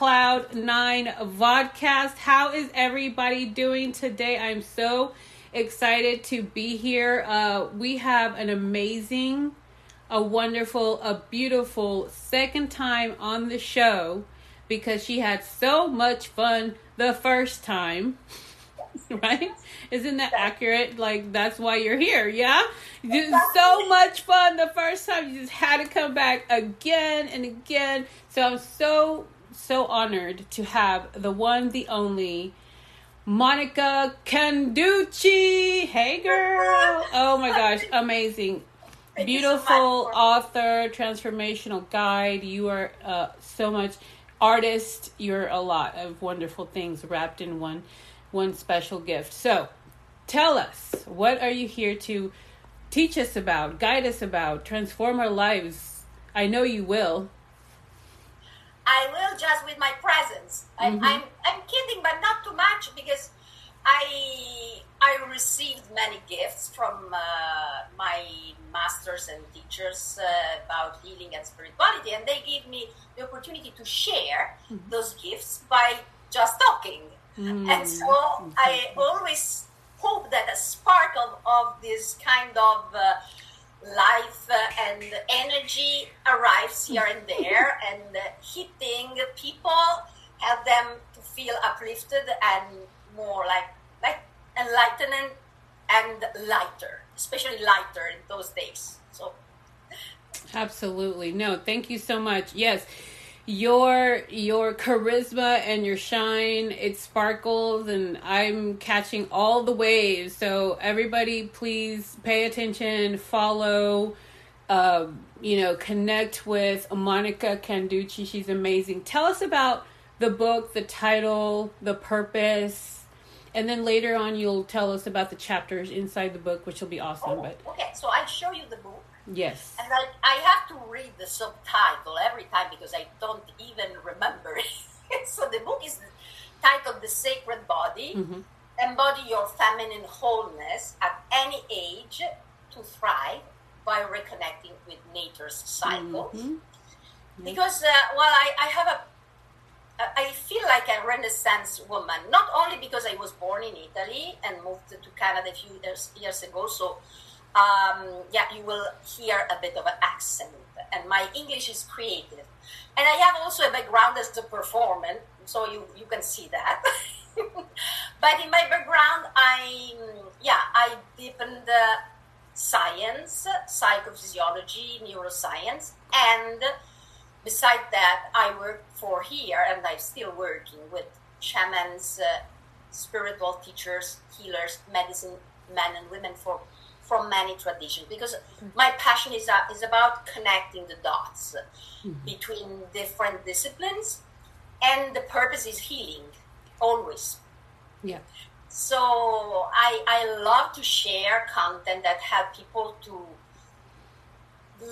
Cloud Nine Vodcast. How is everybody doing today? I'm so excited to be here. Uh, we have an amazing, a wonderful, a beautiful second time on the show because she had so much fun the first time. right? Isn't that accurate? Like that's why you're here, yeah? You so much fun the first time. You just had to come back again and again. So I'm so so honored to have the one, the only Monica Canducci. Hey girl. Oh my gosh, amazing. Beautiful author, transformational guide. You are uh, so much artist. You're a lot of wonderful things wrapped in one one special gift. So, tell us, what are you here to teach us about, guide us about, transform our lives? I know you will. I will just with my presence. Mm-hmm. I, am I'm, I'm kidding, but not too much because I I received many gifts from uh, my masters and teachers uh, about healing and spirituality, and they give me the opportunity to share mm-hmm. those gifts by just talking. Mm. And so I always hope that a spark of, of this kind of uh, life and energy arrives here and there and hitting people, help them to feel uplifted and more like, like enlightened and lighter, especially lighter in those days. So, absolutely. No, thank you so much. Yes your your charisma and your shine it sparkles and i'm catching all the waves. So everybody please pay attention follow uh, you know connect with monica canducci. She's amazing. Tell us about the book the title the purpose and then later on you'll tell us about the chapters inside the book which will be awesome oh, but okay so i show you the book Yes. And I, I have to read the subtitle every time because I don't even remember it. so the book is titled The Sacred Body mm-hmm. Embody Your Feminine Wholeness at Any Age to Thrive by Reconnecting with Nature's Cycles. Mm-hmm. Because, uh, well, I, I have a I feel like a Renaissance woman, not only because I was born in Italy and moved to Canada a few years, years ago, so um, yeah, you will hear a bit of an accent. And my English is creative. And I have also a background as a performer, so you, you can see that. but in my background, I, yeah, I deepened uh, science, psychophysiology, neuroscience, and beside that, I work for here, and I'm still working with shamans, uh, spiritual teachers, healers, medicine men and women for from many traditions because my passion is, uh, is about connecting the dots mm-hmm. between different disciplines and the purpose is healing always yeah so i i love to share content that help people to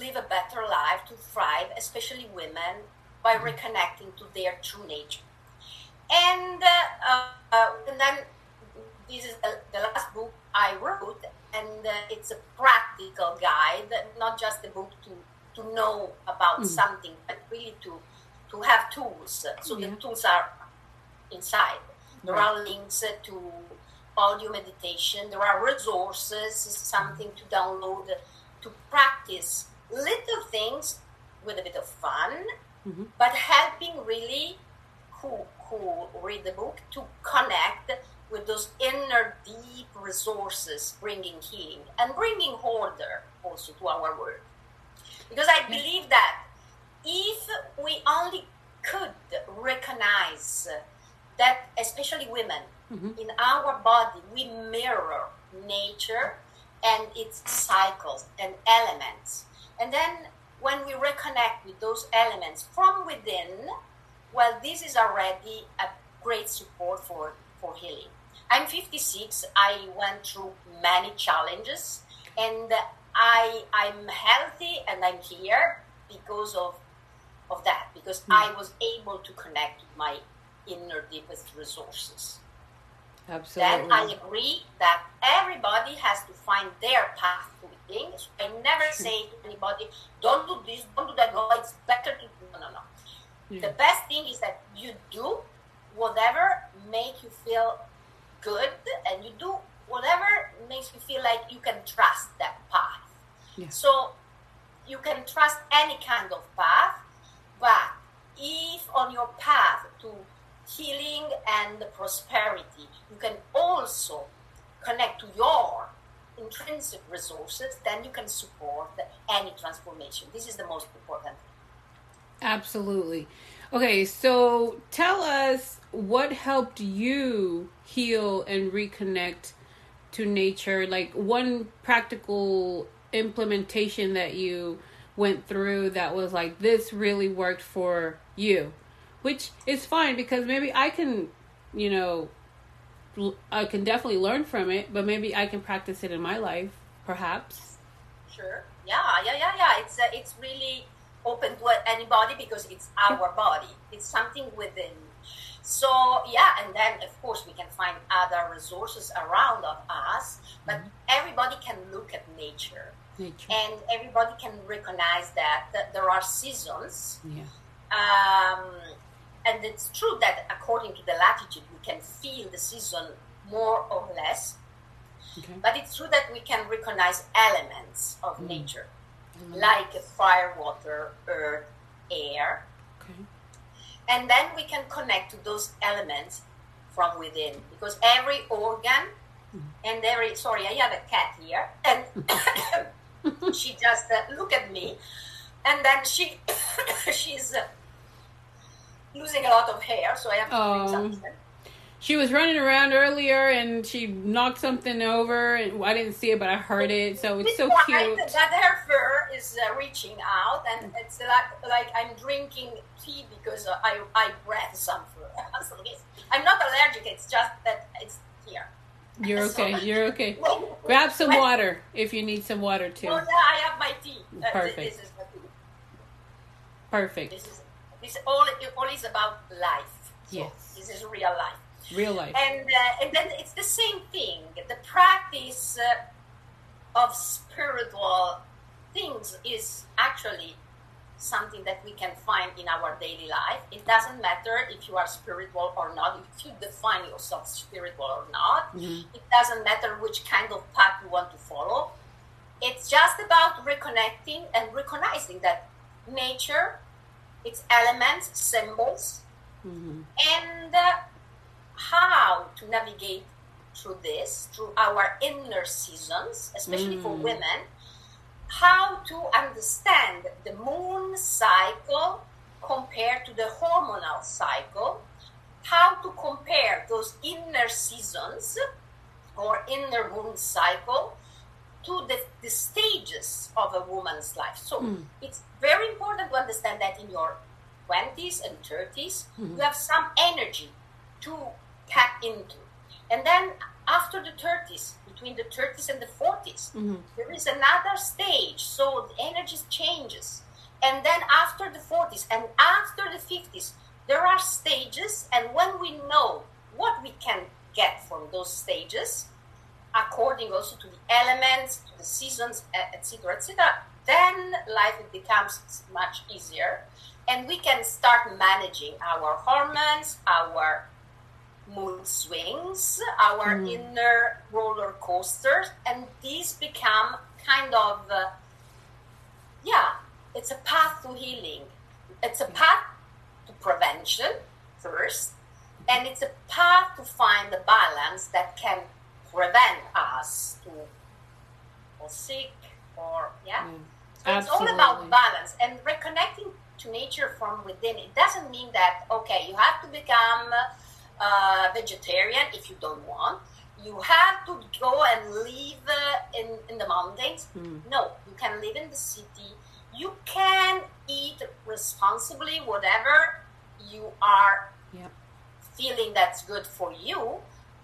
live a better life to thrive especially women by mm-hmm. reconnecting to their true nature and uh, uh, and then this is the, the last book i wrote and uh, it's a practical guide, not just a book to, to know about mm. something, but really to to have tools. So yeah. the tools are inside. There right. are links to audio meditation. There are resources, something to download to practice little things with a bit of fun, mm-hmm. but helping really who who read the book to connect with those inner deep resources bringing healing and bringing order also to our world. Because I believe that if we only could recognize that, especially women, mm-hmm. in our body, we mirror nature and its cycles and elements. And then when we reconnect with those elements from within, well, this is already a great support for, for healing. I'm 56. I went through many challenges, and I I'm healthy and I'm here because of of that. Because mm. I was able to connect with my inner deepest resources. Absolutely. Then I agree that everybody has to find their path to things. I never hmm. say to anybody, "Don't do this, don't do that." No, it's better to do. No, no, no. The best thing is that you you do whatever make you feel good and you do whatever makes you feel like you can trust that path Yeah. so you can trust any kind of path but if on your path to healing and prosperity you can also connect to your intrinsic resources then you can support any transformation this is the most important Absolutely. Okay, so tell us what helped you heal and reconnect to nature. Like one practical implementation that you went through that was like, this really worked for you, which is fine because maybe I can, you know, I can definitely learn from it, but maybe I can practice it in my life, perhaps. Sure. Yeah, yeah, yeah, yeah. It's uh, it's really open to anybody because it's our body. It's something within. So yeah, and then of course we can find other resources around of us, but everybody can look at nature, Nature. and everybody can recognize that, that there are seasons. Yeah. Um, and it's true that according to the latitude, we can feel the season more or less. Okay. But it's true that we can recognize elements of Mm. nature, Like fire, water, earth, air, Okay. and then we can connect to those elements from within because every organ and every sorry, I have a cat here, and she just uh, look at me, and then she she's uh, losing a lot of hair, so I have to Oh. drink something. She was running around earlier and she knocked something over and I didn't see it but I heard it so it's so cute. That her fur is uh, reaching out, and it's like like I'm drinking tea because I I breathe some fur. I'm not allergic. It's just that it's here. You're okay. So- You're okay. Grab some water if you need some water too. Oh yeah, I have my tea. Uh, Perfect. This is what Perfect. this is. This all all is about life. So Yes. This is real life. Real life. and uh, and then it's the same thing. The practice uh, of spiritual things is actually something that we can find in our daily life. It doesn't matter if you are spiritual or not. If you define yourself spiritual or not, Mhm. it doesn't matter which kind of path you want to follow. It's just about reconnecting and recognizing that nature, its elements, symbols, Mhm. and uh, how to navigate through this, through our inner seasons, especially for Mm. women, how to understand the moon cycle compared to the hormonal cycle, how to compare those inner seasons or inner moon cycle to the, the stages of a woman's life. So Mm. it's very important to understand that in your 20s and 30s, Mhm. you have some energy to tap into. And then after the 30s, between the 30s and the 40s, Mhm. there is another stage. So the energy changes. And then after the 40s and after the 50s, there are stages. And when we know what we can get from those stages, according also to the elements, to the seasons, etc., etc., then life becomes much easier, and we can start managing our hormones, our mood swings, our Mm. inner roller coasters, and these become kind of, uh, yeah, it's a path to healing. It's a path to prevention first, and it's a path to find the balance that can prevent us to fall sick or yeah. So it's all about balance and reconnecting to nature from within. It doesn't mean that okay, you have to become a vegetarian if you don't want. You have to go and live uh, in in the mountains. Mm. No, you can live in the city. You can eat responsibly whatever you are Yep. feeling that's good for you.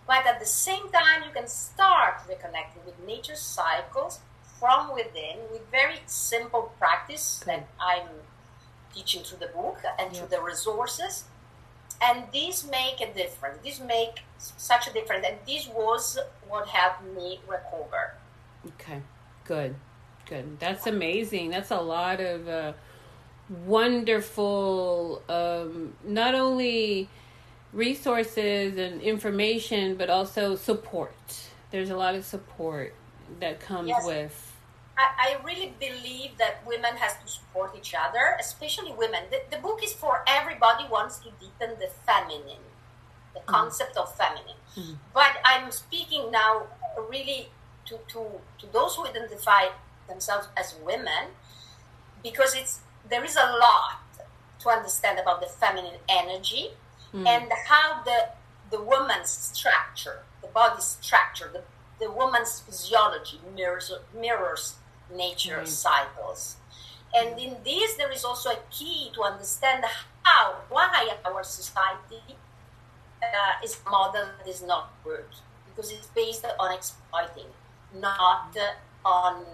But at the same time, you can start reconnecting with nature cycles from within with very simple practice that I'm teaching through the book and through the resources. And these make a difference. These make such a difference. And this was what helped me recover. Okay. Good. Good. That's amazing. That's a lot of uh, wonderful, um, not only resources and information, but also support. There's a lot of support that comes yes. with. I, I, really believe that women has to support each other, especially women. The, the book is for everybody wants to deepen the feminine, the mm. concept of feminine. Mm. But I'm speaking now really to, to, to those who identify themselves as women because it's there is a lot to understand about the feminine energy mm. and how the the woman's structure, the body structure, the, the woman's physiology mirrors mirrors nature mm. cycles. And in this, there is also a key to understand how, why our society uh, is model that is not good, because it's based on exploiting, not on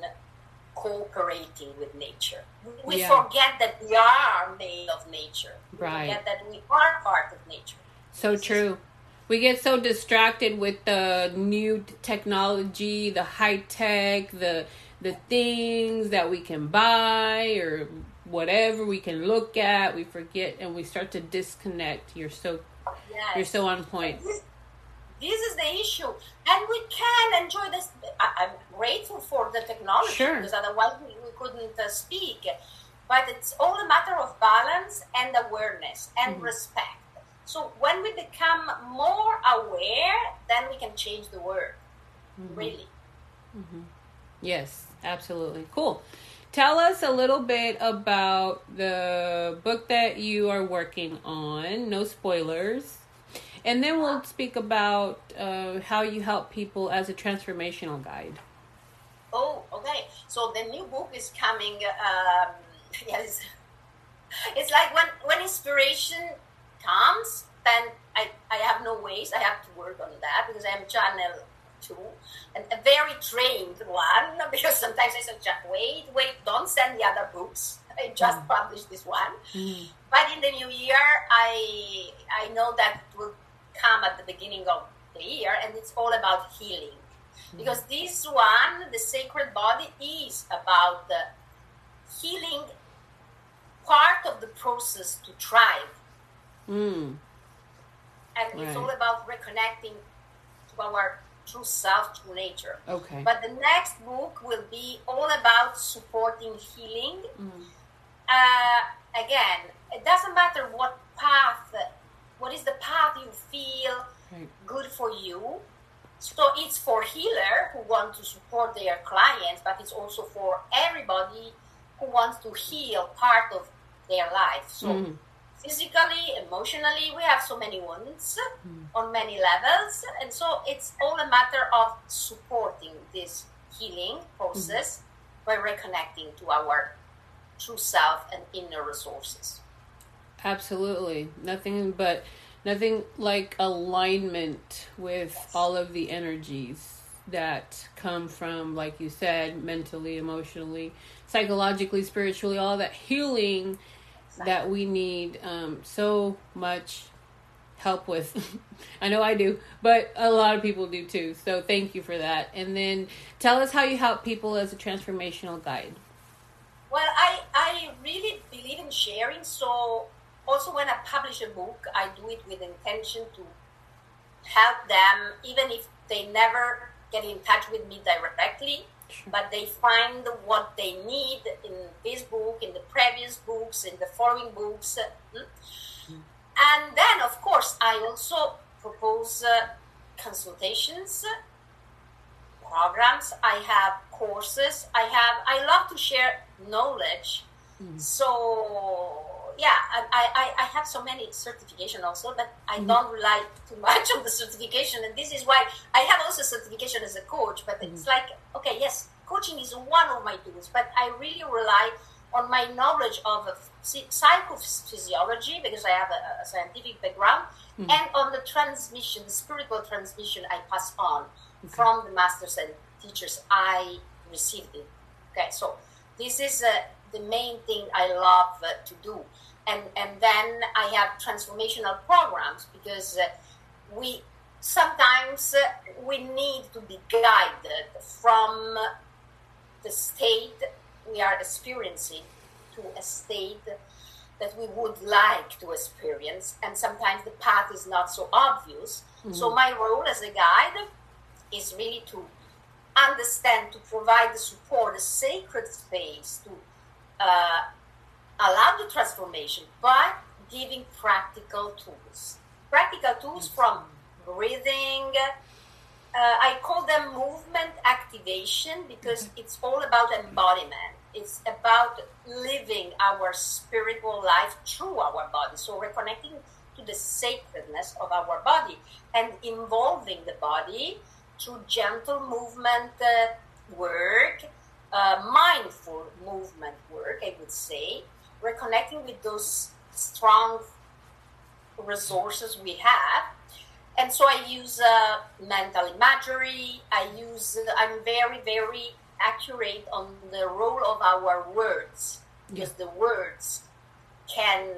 cooperating with nature. We yeah. forget that we are made of nature. We right. forget that we are part of nature. So this true. Is- we get so distracted with the new technology, the high tech, the the things that we can buy or whatever we can look at. We forget and we start to disconnect. You're so yes. you're so on point. This, this is the issue, and we can enjoy this. I, am grateful for the technology sure. because otherwise we, we couldn't uh, speak. But it's all a matter of balance and awareness and mm-hmm. respect. So when we become more aware, then we can change the world. Mm-hmm. Really. Mm-hmm. Yes, absolutely. Cool. Tell us a little bit about the book that you are working on. No spoilers. And then we'll speak about uh, how you help people as a transformational guide. Oh, okay. So the new book is coming. Um, yes, it's like when when inspiration comes, then I I have no ways. I have to work on that because I am channel two, and a very trained one. Because sometimes I say, wait, wait, don't send the other books. I just mm. published this one. Mm. But in the new year, I I know that it will come at the beginning of the year, and it's all about healing. Mm. Because this one, the sacred body, is about the healing part of the process to thrive. Mm. And right. it's all about reconnecting to our true self, true nature. Okay. But the next book will be all about supporting healing. Mm. Uh, again, it doesn't matter what path what is the path you feel right. good for you so it's for healer who want to support their clients but it's also for everybody who wants to heal part of their life so mm. Physically emotionally we have so many wounds mm. on many levels and so it's all a matter of supporting this healing process mm. by reconnecting to our true self and inner resources Absolutely. Nothing but nothing like alignment with all of the energies that come from like you said mentally emotionally psychologically spiritually all that healing that we need um, so much help with. I know i do but a lot of people do too so thank you for that. And then tell us how you help people as a transformational guide. Well i i really believe in sharing so also when I publish a book, I do it with intention to help them, even if they never get in touch with me directly, but they find what they need in this book, in the previous books, in the following books. Hmm? And then, of course, I also propose uh, consultations, programs. I have courses. I have. I love to share knowledge. Mm. So yeah, I, I, I have so many certification also, but I mm-hmm. don't rely too much on the certification. And this is why I have also certification as a coach, but mm-hmm. it's like, okay, yes, coaching is one of my tools, but I really rely on my knowledge of psychophysiology because I have a, a scientific background mm-hmm. and on the transmission, the spiritual transmission I pass on okay. from the masters and teachers I received it. Okay, so this is uh, the main thing I love uh, to do and and then I have transformational programs because uh, we sometimes uh, we need to be guided from the state we are experiencing to a state that we would like to experience, and sometimes the path is not so obvious. Mm-hmm. So, my role as a guide is really to understand, to provide the support, a sacred space to uh, allow the transformation, but giving practical tools. Practical tools from breathing. Uh, I call them movement activation because it's all about embodiment. It's about living our spiritual life through our body. So, reconnecting to the sacredness of our body and involving the body through gentle movement uh, work, uh, mindful movement work, I would say, reconnecting with those strong resources we have. And so I use uh, mental imagery. I use. I'm very, very accurate on the role of our words because yeah. the words can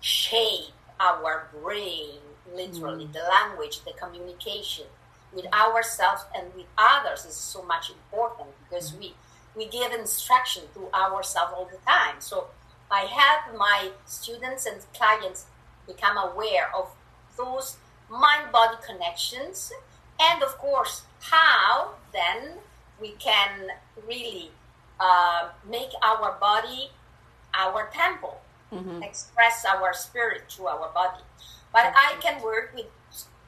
shape our brain, literally mm. the language, the communication with ourselves and with others is so much important because mm-hmm. we we give instruction to ourselves all the time. So I help my students and clients become aware of those mind body connections and of course how then we can really uh, make our body our temple mm-hmm. express our spirit through our body. But i can work with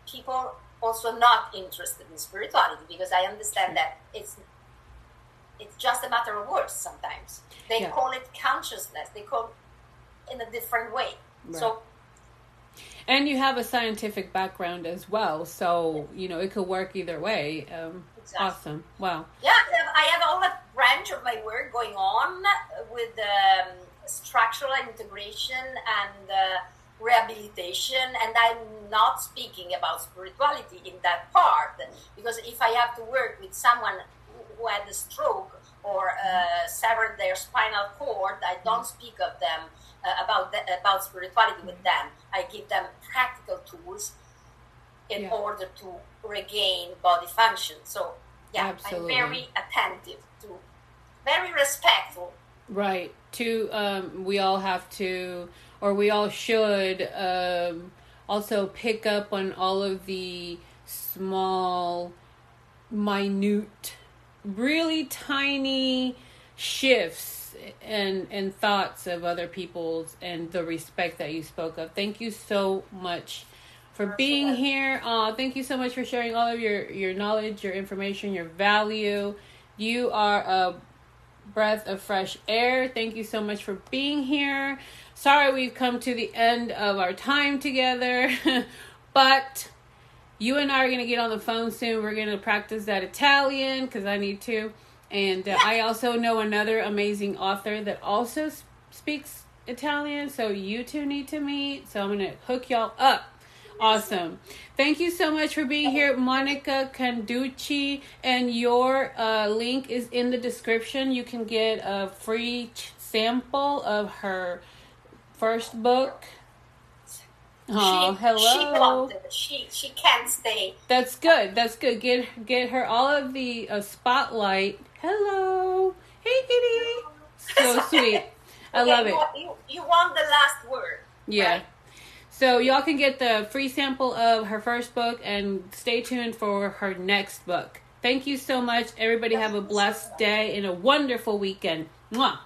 people also not interested in spirituality because I understand that it's it's just a matter of words sometimes. They yeah. call it consciousness. They call it in a different way. Right. So and you have a scientific background as well, so you know it could work either way. Um, exactly. Awesome! Wow. Yeah, I have, all that branch of my work going on with um, structural integration and uh, rehabilitation and i'm not speaking about spirituality in that part because if i have to work with someone who had a stroke or uh, severed their spinal cord i don't speak of them uh, about the, about spirituality with them i give them practical tools in yeah. order to regain body function so yeah Absolutely. i'm very attentive to very respectful right to um, we all have to or we all should um, also pick up on all of the small, minute, really tiny shifts and and thoughts of other people's and the respect that you spoke of. Thank you so much for being here. Uh, thank you so much for sharing all of your your knowledge, your information, your value. You are a breath of fresh air. Thank you so much for being here sorry we've come to the end of our time together, but you and I are going to get on the phone soon. We're going to practice that Italian because I need to. And uh, I also know another amazing author that also speaks Italian, so you two need to meet. So I'm going to hook y'all up. Awesome. Thank you so much for being here, Monica Canducci. And your uh, link is in the description. You can get a free sample of her first book. Oh, she, hello. She, she she can't stay. That's good. That's good. Get get her all of the uh, spotlight. Hello. Hey, kitty. So sweet. I okay, love it. You, you want the last word. Yeah. Right? So y'all can get the free sample of her first book and stay tuned for her next book. Thank you so much. Everybody have a blessed day and a wonderful weekend. Mwah.